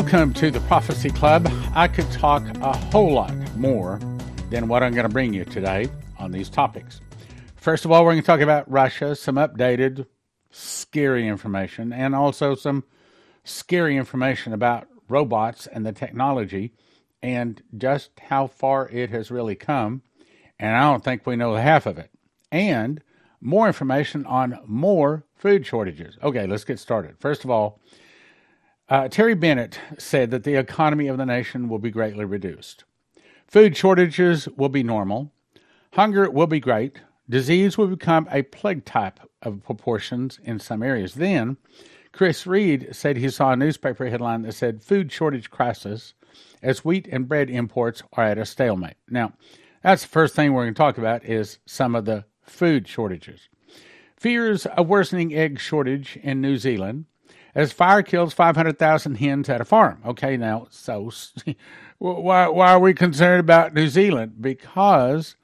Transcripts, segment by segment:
Welcome to the Prophecy Club. I could talk a whole lot more than what I'm going to bring you today on these topics. First of all, we're going to talk about Russia, some updated, scary information, and also some scary information about robots and the technology and just how far it has really come. And I don't think we know half of it. And more information on more food shortages. Okay, let's get started. First of all, uh, Terry Bennett said that the economy of the nation will be greatly reduced. Food shortages will be normal. Hunger will be great. Disease will become a plague type of proportions in some areas. Then, Chris Reed said he saw a newspaper headline that said food shortage crisis as wheat and bread imports are at a stalemate. Now, that's the first thing we're going to talk about is some of the food shortages. Fears of worsening egg shortage in New Zealand as fire kills 500,000 hens at a farm. Okay, now, so why, why are we concerned about New Zealand? Because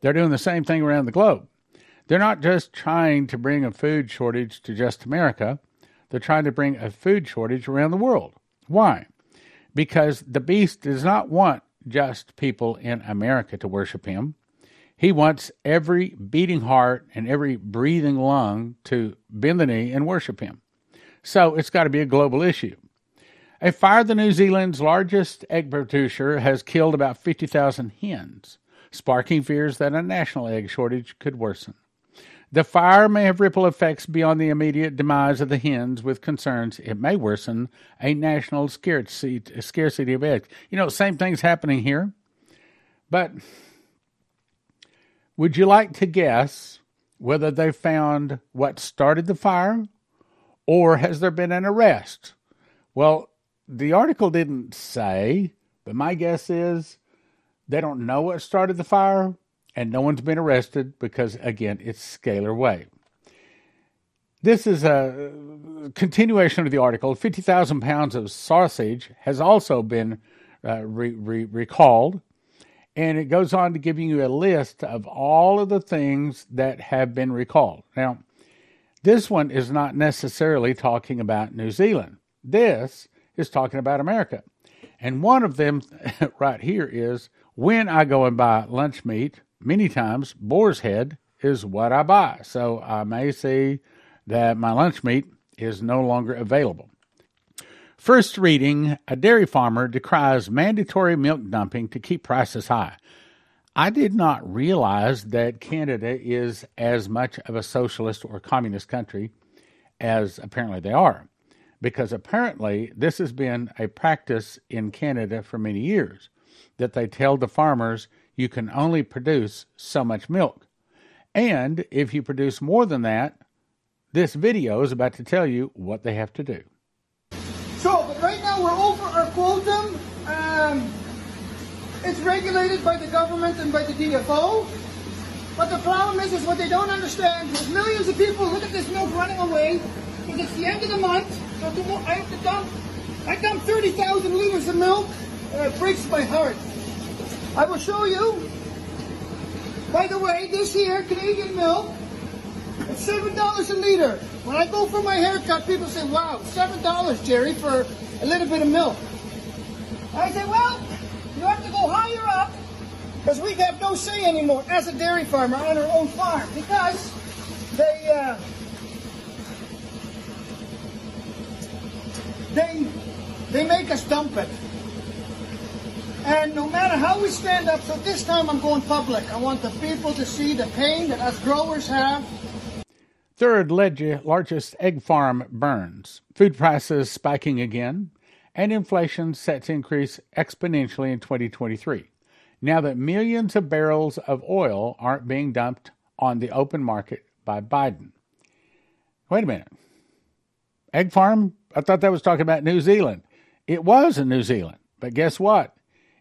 they're doing the same thing around the globe. They're not just trying to bring a food shortage to just America, they're trying to bring a food shortage around the world. Why? Because the beast does not want just people in America to worship him. He wants every beating heart and every breathing lung to bend the knee and worship him. So it's got to be a global issue. A fire, the New Zealand's largest egg producer, has killed about 50,000 hens, sparking fears that a national egg shortage could worsen. The fire may have ripple effects beyond the immediate demise of the hens, with concerns it may worsen a national scarcity, scarcity of eggs. You know, same thing's happening here. But would you like to guess whether they found what started the fire or has there been an arrest? Well, the article didn't say, but my guess is they don't know what started the fire and no one's been arrested because, again, it's scalar wave. This is a continuation of the article. 50,000 pounds of sausage has also been uh, re- re- recalled. And it goes on to giving you a list of all of the things that have been recalled. Now, this one is not necessarily talking about New Zealand. This is talking about America. And one of them right here is when I go and buy lunch meat, many times boar's head is what I buy. So I may see that my lunch meat is no longer available. First reading A dairy farmer decries mandatory milk dumping to keep prices high. I did not realize that Canada is as much of a socialist or communist country as apparently they are, because apparently this has been a practice in Canada for many years that they tell the farmers you can only produce so much milk. And if you produce more than that, this video is about to tell you what they have to do. So, but right now we're over our quota. Um, it's regulated by the government and by the DFO. But the problem is, is what they don't understand is millions of people look at this milk running away because it's the end of the month. So I have to dump, I dump 30,000 liters of milk. And it breaks my heart. I will show you. By the way, this here, Canadian milk, it's $7 a liter. When I go for my haircut, people say, wow, $7, Jerry, for a little bit of milk. I say, well, go higher up because we have no say anymore as a dairy farmer on our own farm because they uh, they they make us dump it. And no matter how we stand up, so this time I'm going public. I want the people to see the pain that us growers have. Third largest egg farm burns. Food prices spiking again and inflation set to increase exponentially in 2023 now that millions of barrels of oil aren't being dumped on the open market by Biden. Wait a minute. Egg farm? I thought that was talking about New Zealand. It was in New Zealand, but guess what?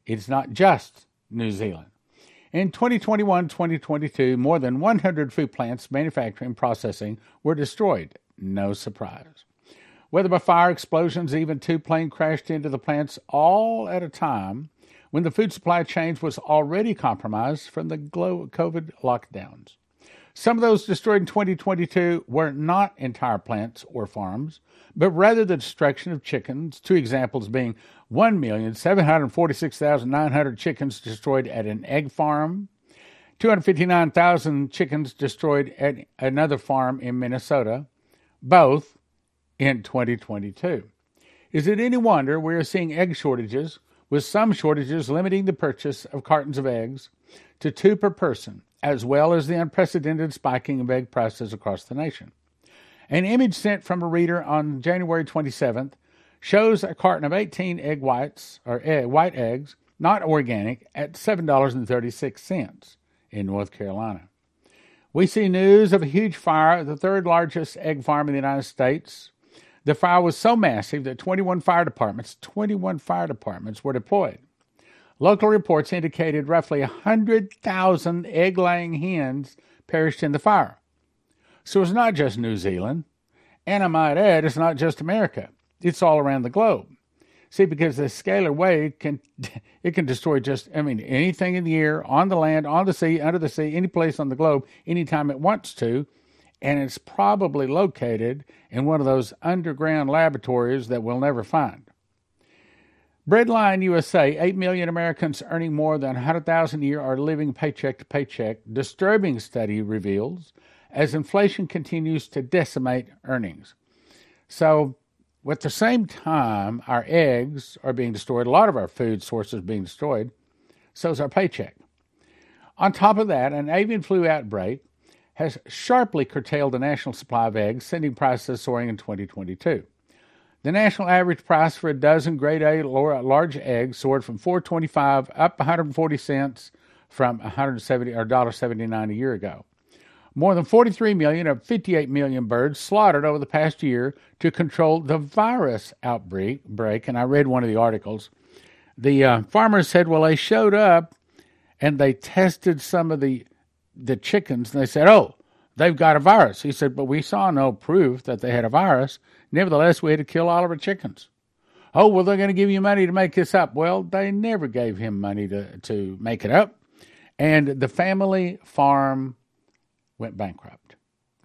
It's not just New Zealand. In 2021 2022, more than 100 food plants manufacturing processing were destroyed. No surprise whether by fire, explosions, even two planes crashed into the plants, all at a time when the food supply chain was already compromised from the COVID lockdowns. Some of those destroyed in 2022 were not entire plants or farms, but rather the destruction of chickens. Two examples being 1,746,900 chickens destroyed at an egg farm, 259,000 chickens destroyed at another farm in Minnesota, both in 2022. Is it any wonder we are seeing egg shortages, with some shortages limiting the purchase of cartons of eggs to two per person? as well as the unprecedented spiking of egg prices across the nation. An image sent from a reader on January 27th shows a carton of 18 egg whites or egg, white eggs, not organic, at $7.36 in North Carolina. We see news of a huge fire at the third largest egg farm in the United States. The fire was so massive that 21 fire departments, 21 fire departments were deployed. Local reports indicated roughly 100,000 egg laying hens perished in the fire. So it's not just New Zealand. And I might add, it's not just America, it's all around the globe. See, because the scalar wave can it can destroy just I mean anything in the air, on the land, on the sea, under the sea, any place on the globe, anytime it wants to, and it's probably located in one of those underground laboratories that we'll never find. Breadline USA, 8 million Americans earning more than 100,000 a year are living paycheck to paycheck. Disturbing study reveals as inflation continues to decimate earnings. So, at the same time, our eggs are being destroyed, a lot of our food sources being destroyed, so is our paycheck. On top of that, an avian flu outbreak has sharply curtailed the national supply of eggs, sending prices soaring in 2022. The national average price for a dozen grade A large eggs soared from 4.25 up 140 cents from 170 or $1.79 a year ago. More than 43 million of 58 million birds slaughtered over the past year to control the virus outbreak. Break, and I read one of the articles. The uh, farmers said, well, they showed up and they tested some of the the chickens, and they said, oh, they've got a virus. He said, but we saw no proof that they had a virus. Nevertheless, we had to kill all of our chickens. Oh, well, they're going to give you money to make this up. Well, they never gave him money to, to make it up. And the family farm went bankrupt.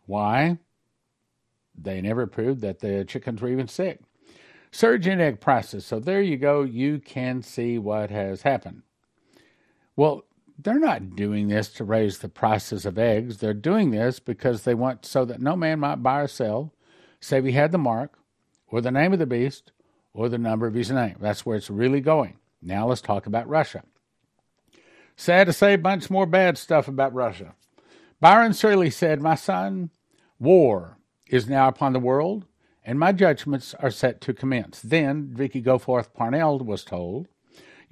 Why? They never proved that the chickens were even sick. Surge in egg prices. So there you go. You can see what has happened. Well, they're not doing this to raise the prices of eggs. They're doing this because they want so that no man might buy or sell save he had the mark, or the name of the beast, or the number of his name. That's where it's really going. Now let's talk about Russia. Sad to say, a bunch more bad stuff about Russia. Byron Shirley said, My son, war is now upon the world, and my judgments are set to commence. Then Vicky Goforth Parnell was told,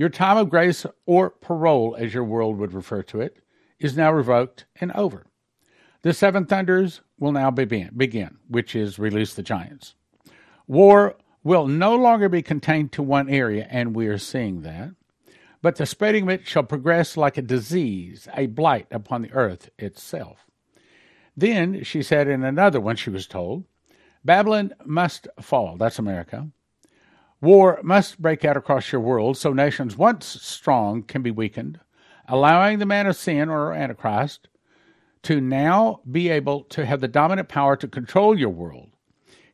Your time of grace, or parole, as your world would refer to it, is now revoked and over. The seven thunders will now begin, which is release the giants. War will no longer be contained to one area, and we are seeing that, but the spreading of it shall progress like a disease, a blight upon the earth itself. Then, she said in another one, she was told, Babylon must fall. That's America. War must break out across your world so nations once strong can be weakened, allowing the man of sin or Antichrist to now be able to have the dominant power to control your world.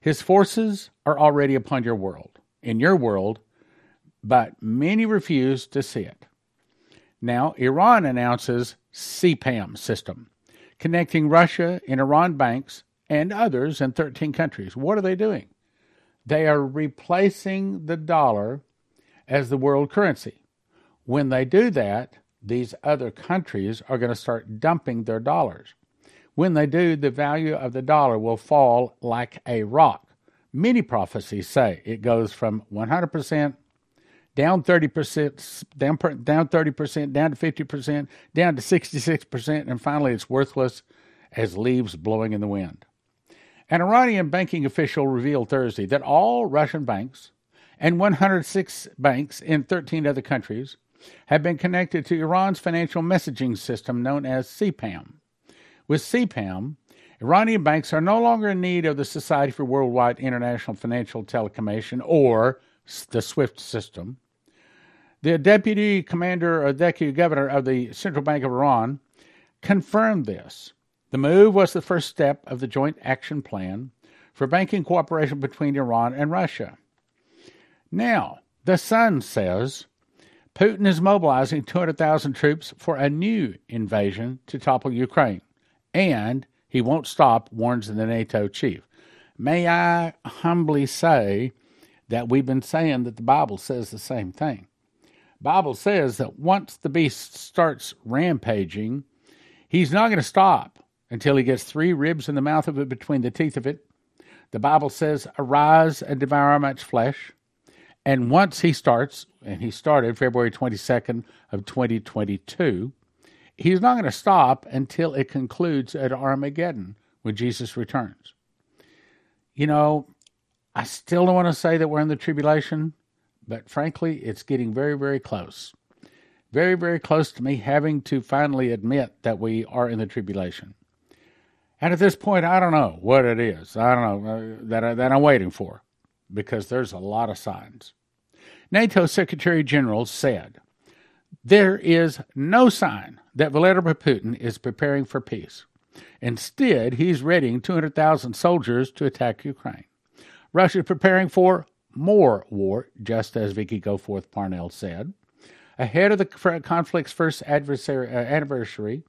His forces are already upon your world, in your world, but many refuse to see it. Now, Iran announces SEPAM system, connecting Russia and Iran banks and others in 13 countries. What are they doing? They are replacing the dollar as the world currency. When they do that, these other countries are going to start dumping their dollars. When they do, the value of the dollar will fall like a rock. Many prophecies say it goes from 100% down 30%, down, down 30%, down to 50%, down to 66%, and finally it's worthless as leaves blowing in the wind. An Iranian banking official revealed Thursday that all Russian banks and 106 banks in 13 other countries have been connected to Iran's financial messaging system known as SEPAM. With SEPAM, Iranian banks are no longer in need of the Society for Worldwide International Financial Telecommunication, or the SWIFT system. The deputy commander or deputy governor of the Central Bank of Iran confirmed this. The move was the first step of the joint action plan for banking cooperation between Iran and Russia. Now, the Sun says Putin is mobilizing 200,000 troops for a new invasion to topple Ukraine, and he won't stop, warns the NATO chief. May I humbly say that we've been saying that the Bible says the same thing. Bible says that once the beast starts rampaging, he's not going to stop until he gets three ribs in the mouth of it between the teeth of it. The Bible says, "Arise and devour much flesh." And once he starts, and he started February 22nd of 2022, he's not going to stop until it concludes at Armageddon when Jesus returns. You know, I still don't want to say that we're in the tribulation, but frankly, it's getting very, very close. Very, very close to me having to finally admit that we are in the tribulation. And at this point, I don't know what it is. I don't know uh, that, that I'm waiting for because there's a lot of signs. NATO Secretary General said, There is no sign that Vladimir Putin is preparing for peace. Instead, he's readying 200,000 soldiers to attack Ukraine. Russia is preparing for more war, just as Vicky Goforth Parnell said. Ahead of the conflict's first uh, anniversary,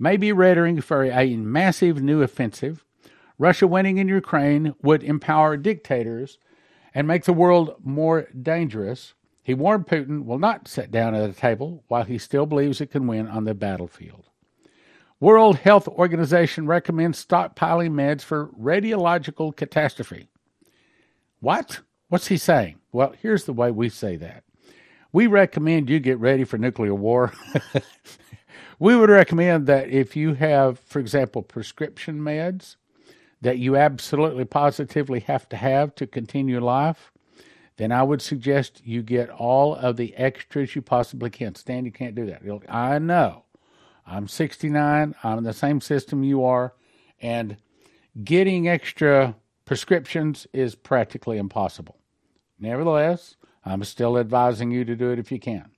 may be readying for a massive new offensive. Russia winning in Ukraine would empower dictators and make the world more dangerous. He warned Putin will not sit down at a table while he still believes it can win on the battlefield. World Health Organization recommends stockpiling meds for radiological catastrophe. What? What's he saying? Well, here's the way we say that. We recommend you get ready for nuclear war. we would recommend that if you have, for example, prescription meds, that you absolutely positively have to have to continue life, then I would suggest you get all of the extras you possibly can. Stan, you can't do that. I know. I'm 69. I'm in the same system you are. And getting extra prescriptions is practically impossible. Nevertheless, I'm still advising you to do it if you can.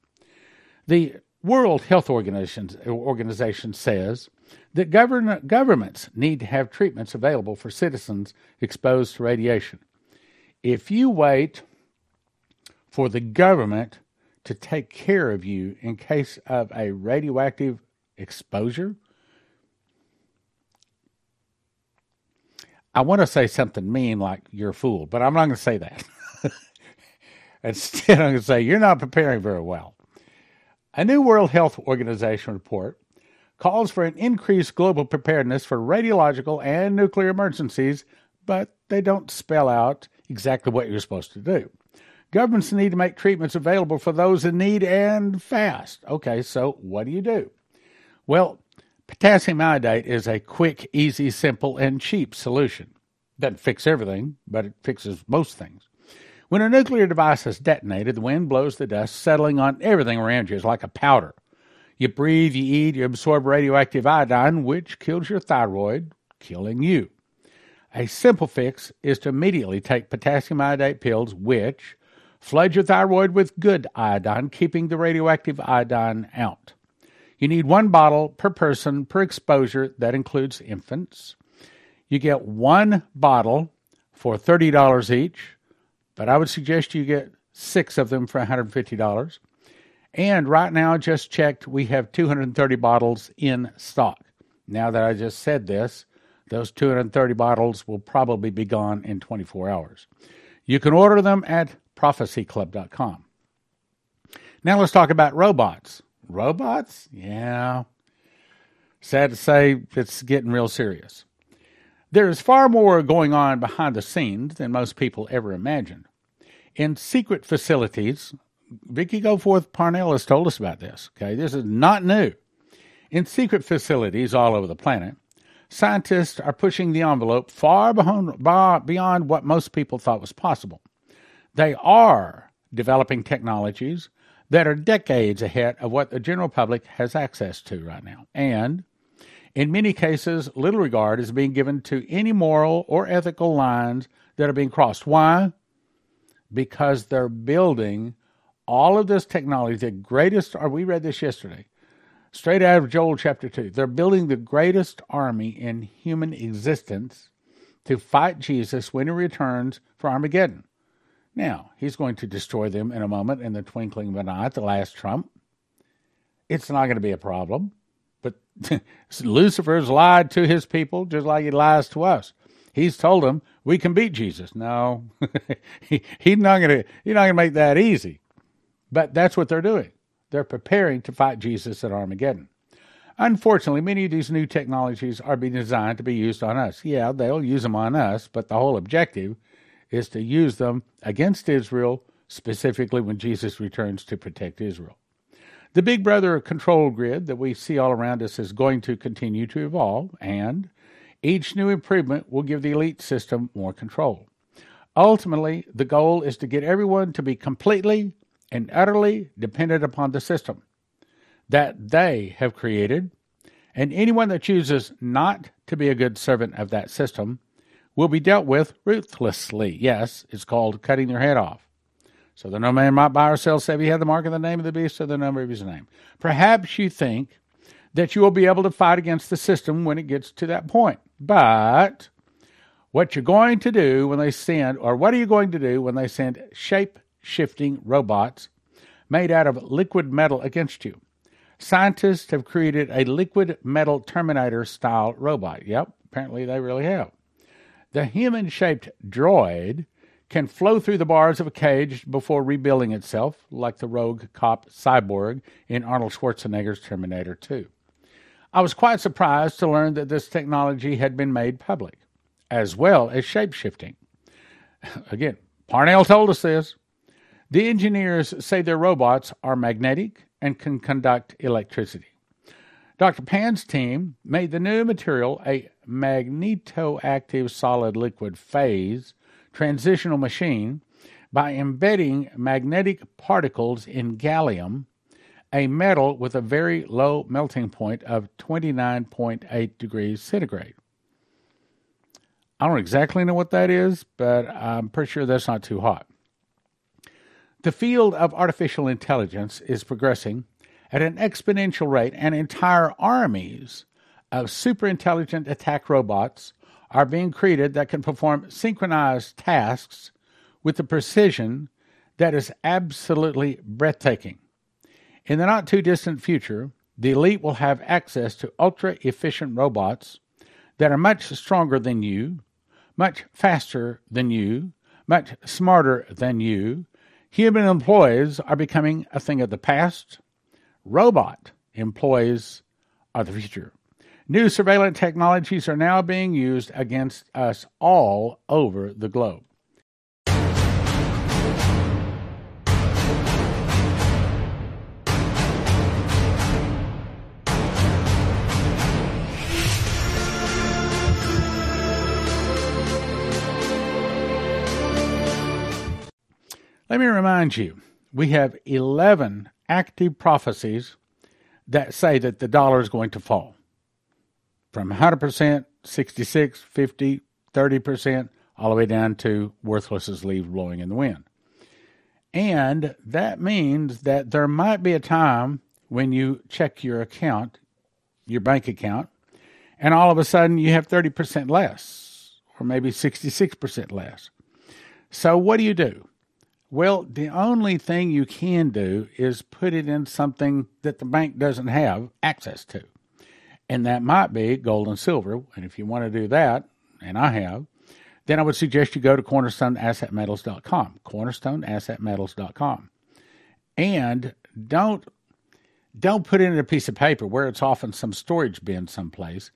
The World Health Organization, says that govern, governments need to have treatments available for citizens exposed to radiation. If you wait for the government to take care of you in case of a radioactive exposure, I want to say something mean like you're a fool, but I'm not going to say that. Instead, I'm going to say you're not preparing very well. A new World Health Organization report calls for an increased global preparedness for radiological and nuclear emergencies, but they don't spell out exactly what you're supposed to do. Governments need to make treatments available for those in need and fast. Okay, so what do you do? Well, potassium iodate is a quick, easy, simple, and cheap solution. Doesn't fix everything, but it fixes most things. When a nuclear device is detonated, the wind blows the dust, settling on everything around you. It's like a powder. You breathe, you eat, you absorb radioactive iodine, which kills your thyroid, killing you. A simple fix is to immediately take potassium iodate pills, which flood your thyroid with good iodine, keeping the radioactive iodine out. You need one bottle per person per exposure. That includes infants. You get one bottle for $30 each, but I would suggest you get six of them for $150. And right now, just checked, we have 230 bottles in stock. Now that I just said this, those 230 bottles will probably be gone in 24 hours. You can order them at prophecyclub.com. Now let's talk about robots. Robots? Yeah. Sad to say, it's getting real serious. There is far more going on behind the scenes than most people ever imagined. In secret facilities, Vicky Goforth Parnell has told us about this. Okay, this is not new. In secret facilities all over the planet, scientists are pushing the envelope far beyond what most people thought was possible. They are developing technologies that are decades ahead of what the general public has access to right now. And in many cases, little regard is being given to any moral or ethical lines that are being crossed. Why? Because they're building all of this technology, the greatest, or we read this yesterday, Straight out of Joel chapter 2. They're building the greatest army in human existence to fight Jesus when he returns for Armageddon. Now, he's going to destroy them in a moment in the twinkling of an eye at the last trump. It's not going to be a problem. Lucifer's lied to his people just like he lies to us. He's told them we can beat Jesus. No, he, he's not going to. He's not going to make that easy. But that's what they're doing. They're preparing to fight Jesus at Armageddon. Unfortunately, many of these new technologies are being designed to be used on us. Yeah, they'll use them on us, but the whole objective is to use them against Israel, specifically when Jesus returns to protect Israel. The big brother control grid that we see all around us is going to continue to evolve, and each new improvement will give the elite system more control. Ultimately, the goal is to get everyone to be completely and utterly dependent upon the system that they have created, and anyone that chooses not to be a good servant of that system will be dealt with ruthlessly. Yes, it's called cutting their head off. So that no man might buy or sell save he had the mark of the name of the beast or the number of his name. Perhaps you think that you will be able to fight against the system when it gets to that point. But what you're going to do when they send, or what are you going to do when they send shape shifting robots made out of liquid metal against you. Scientists have created a liquid metal Terminator style robot. Yep, apparently they really have. The human shaped droid can flow through the bars of a cage before rebuilding itself, like the rogue cop cyborg in Arnold Schwarzenegger's Terminator 2. I was quite surprised to learn that this technology had been made public, as well as shape shifting. Again, Parnell told us this. The engineers say their robots are magnetic and can conduct electricity. Dr. Pan's team made the new material a magnetoactive solid liquid phase transitional machine by embedding magnetic particles in gallium, a metal with a very low melting point of 29.8 degrees centigrade. I don't exactly know what that is, but I'm pretty sure that's not too hot. The field of artificial intelligence is progressing at an exponential rate, and entire armies of superintelligent attack robots are being created that can perform synchronized tasks with a precision that is absolutely breathtaking. In the not too distant future, the elite will have access to ultra efficient robots that are much stronger than you, much faster than you, much smarter than you, Human employees are becoming a thing of the past. Robot employees are the future. New surveillance technologies are now being used against us all over the globe. Let me remind you, we have 11 active prophecies that say that the dollar is going to fall from 100%, 66, 50, 30%, all the way down to worthless as leaves blowing in the wind. And that means that there might be a time when you check your account, your bank account, and all of a sudden you have 30% less, or maybe 66% less. So, what do you do? Well, the only thing you can do is put it in something that the bank doesn't have access to. And that might be gold and silver. And if you want to do that, and I have, then I would suggest you go to cornerstoneassetmetals.com, cornerstoneassetmetals.com. And don't don't put it in a piece of paper where it's off in some storage bin someplace.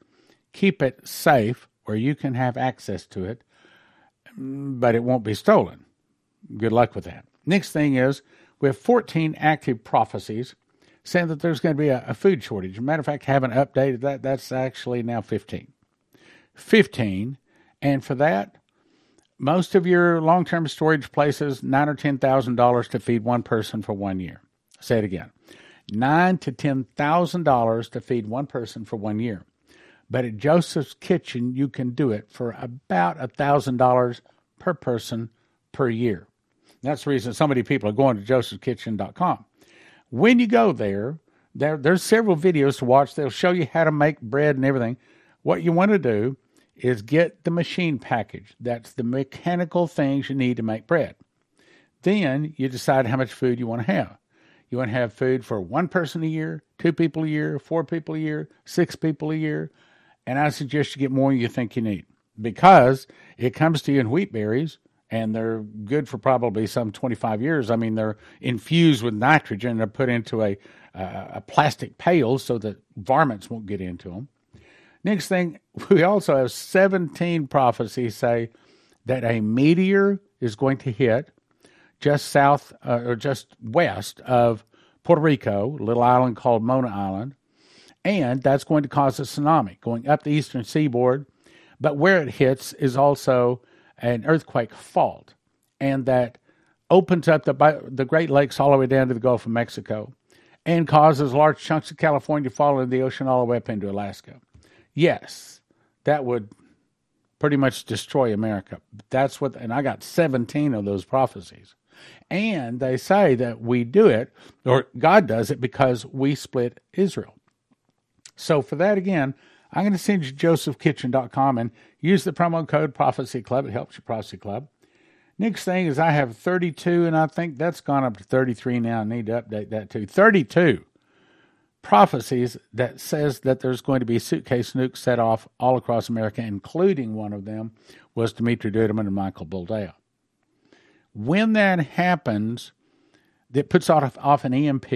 Keep it safe where you can have access to it, but it won't be stolen. Good luck with that. Next thing is we have 14 active prophecies saying that there's going to be a, a food shortage. matter of fact, haven't updated that. That's actually now 15. 15. And for that, most of your long term storage places, nine or ten thousand dollars to feed one person for one year. Say it again. Nine to ten thousand dollars to feed one person for one year. But at Joseph's Kitchen, you can do it for about a thousand dollars per person per year. That's the reason so many people are going to josephskitchen.com. When you go there, There, there's several videos to watch. They'll show you how to make bread and everything. What you want to do is get the machine package. That's the mechanical things you need to make bread. Then you decide how much food you want to have. You want to have food for one person a year, two people a year, four people a year, six people a year. And I suggest you get more than you think you need because it comes to you in wheat berries and they're good for probably some 25 years. I mean, they're infused with nitrogen and they're put into a, uh, a plastic pail so that varmints won't get into them. Next thing, we also have 17 prophecies say that a meteor is going to hit just south uh, or just west of Puerto Rico, a little island called Mona Island, and that's going to cause a tsunami going up the eastern seaboard. But where it hits is also an earthquake fault, and that opens up the the Great Lakes all the way down to the Gulf of Mexico, and causes large chunks of California to fall into the ocean all the way up into Alaska. Yes, that would pretty much destroy America. That's what, and I got 17 of those prophecies. And they say that we do it, or God does it, because we split Israel. So for that, again, I'm going to send you josephkitchen.com and use the promo code Prophecy Club. It helps your Prophecy Club. Next thing is I have 32, and I think that's gone up to 33 now. I need to update that too. 32 prophecies that says that there's going to be suitcase nukes set off all across America, including one of them was Dimitri Duduman and Michael Boldea. When that happens, it puts off, off an EMP,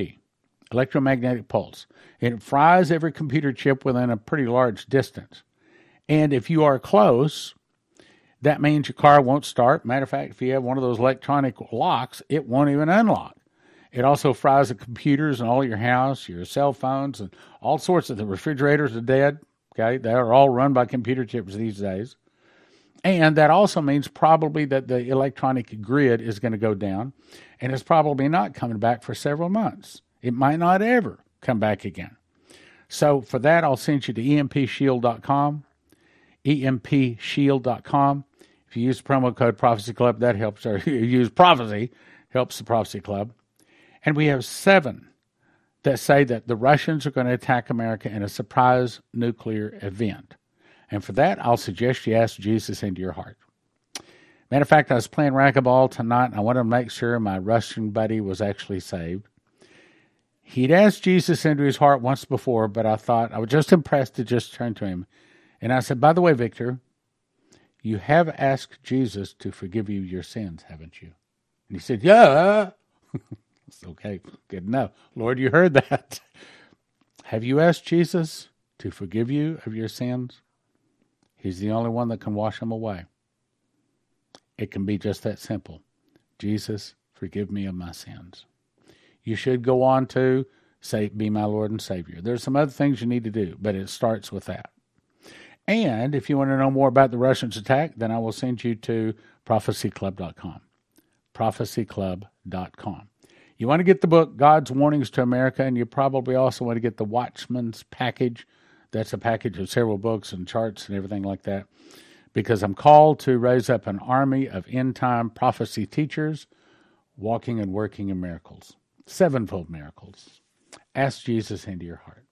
electromagnetic pulse. It fries every computer chip within a pretty large distance. And if you are close, that means your car won't start. Matter of fact, if you have one of those electronic locks, it won't even unlock. It also fries the computers and all your house, your cell phones, and all sorts of the refrigerators are dead. Okay, they are all run by computer chips these days. And that also means probably that the electronic grid is going to go down and it's probably not coming back for several months. It might not ever come back again. So for that, I'll send you to empshield.com, empshield.com. If you use the promo code Prophecy Club, that helps, or you use prophecy, helps the Prophecy Club. And we have seven that say that the Russians are going to attack America in a surprise nuclear event. And for that, I'll suggest you ask Jesus into your heart. Matter of fact, I was playing racquetball tonight, and I wanted to make sure my Russian buddy was actually saved. He'd asked Jesus into his heart once before, but I thought I was just impressed to just turn to him. And I said, By the way, Victor, you have asked Jesus to forgive you your sins, haven't you? And he said, Yeah. it's okay. Good enough. Lord, you heard that. Have you asked Jesus to forgive you of your sins? He's the only one that can wash them away. It can be just that simple. Jesus, forgive me of my sins. You should go on to say, Be my Lord and Savior. There's some other things you need to do, but it starts with that. And if you want to know more about the Russians' attack, then I will send you to prophecyclub.com. Prophecyclub.com. You want to get the book, God's Warnings to America, and you probably also want to get the Watchman's Package that's a package of several books and charts and everything like that. Because I'm called to raise up an army of end time prophecy teachers walking and working in miracles, sevenfold miracles. Ask Jesus into your heart.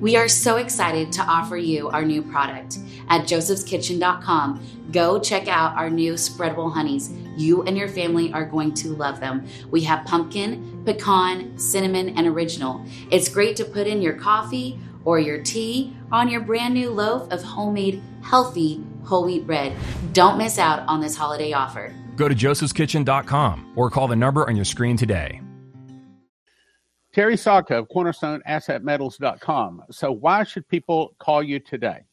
We are so excited to offer you our new product at josephskitchen.com. Go check out our new spreadable honeys. You and your family are going to love them. We have pumpkin, pecan, cinnamon, and original. It's great to put in your coffee or your tea on your brand new loaf of homemade, healthy whole wheat bread. Don't miss out on this holiday offer. Go to josephskitchen.com or call the number on your screen today. Terry Saka of CornerstoneAssetMetals.com. So, why should people call you today?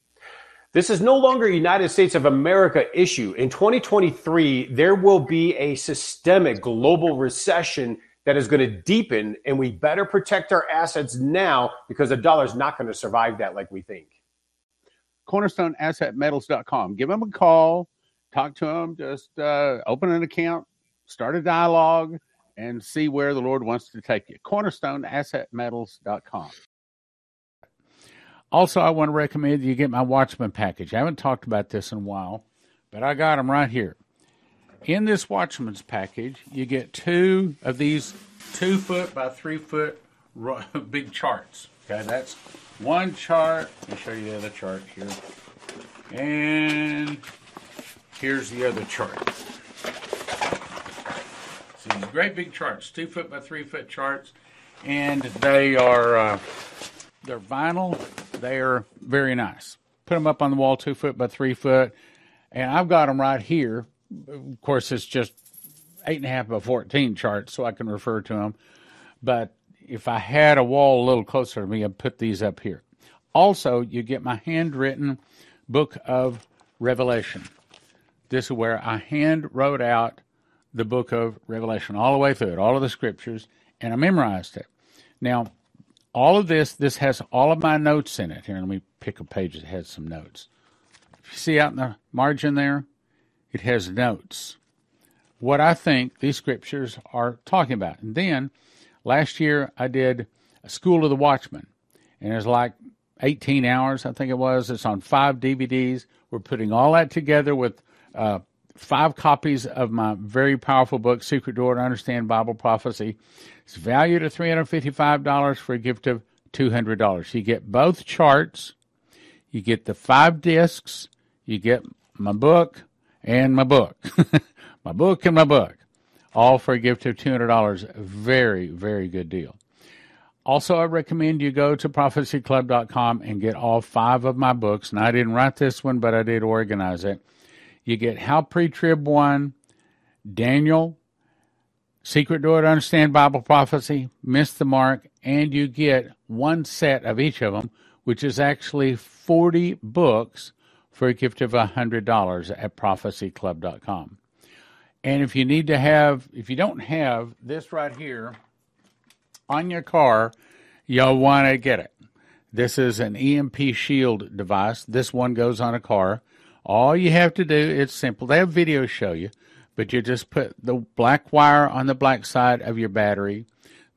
This is no longer a United States of America issue. In 2023, there will be a systemic global recession that is going to deepen, and we better protect our assets now because the dollar is not going to survive that like we think. CornerstoneAssetMetals.com. Give them a call, talk to them, just uh, open an account, start a dialogue and see where the Lord wants to take you. CornerstoneAssetMetals.com. Also, I want to recommend you get my Watchman package. I haven't talked about this in a while, but I got them right here. In this Watchman's package, you get two of these two foot by three foot big charts. Okay, that's one chart. Let me show you the other chart here. And here's the other chart. So these great big charts, two foot by three foot charts, and they are uh, they're vinyl. They are very nice. Put them up on the wall, two foot by three foot, and I've got them right here. Of course, it's just eight and a half by fourteen charts, so I can refer to them. But if I had a wall a little closer to me, I'd put these up here. Also, you get my handwritten book of Revelation. This is where I hand wrote out the book of Revelation all the way through it, all of the scriptures, and I memorized it. Now, all of this, this has all of my notes in it. Here, let me pick a page that has some notes. If you see out in the margin there, it has notes. What I think these scriptures are talking about. And then last year I did a School of the Watchman, and it's like 18 hours, I think it was. It's on five DVDs. We're putting all that together with uh, five copies of my very powerful book, Secret Door to Understand Bible Prophecy. It's valued at $355 for a gift of $200. You get both charts, you get the five discs, you get my book and my book. my book and my book, all for a gift of $200. Very, very good deal. Also, I recommend you go to prophecyclub.com and get all five of my books. And I didn't write this one, but I did organize it. You get How Pre Trib 1, Daniel, Secret Door to Understand Bible Prophecy, Miss the Mark, and you get one set of each of them, which is actually 40 books for a gift of $100 at prophecyclub.com. And if you need to have, if you don't have this right here on your car, you'll want to get it. This is an EMP shield device. This one goes on a car. All you have to do, it's simple. They have videos show you, but you just put the black wire on the black side of your battery.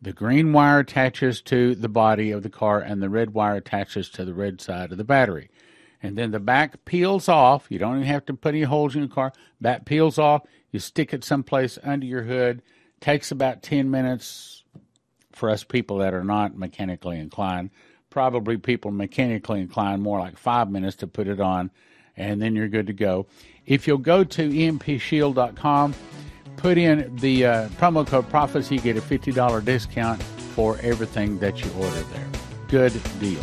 The green wire attaches to the body of the car, and the red wire attaches to the red side of the battery. And then the back peels off. You don't even have to put any holes in your car. That peels off. You stick it someplace under your hood. Takes about 10 minutes for us people that are not mechanically inclined. Probably people mechanically inclined more like five minutes to put it on and then you're good to go. If you'll go to empshield.com, put in the uh, promo code prophecy, you get a $50 discount for everything that you order there. Good deal.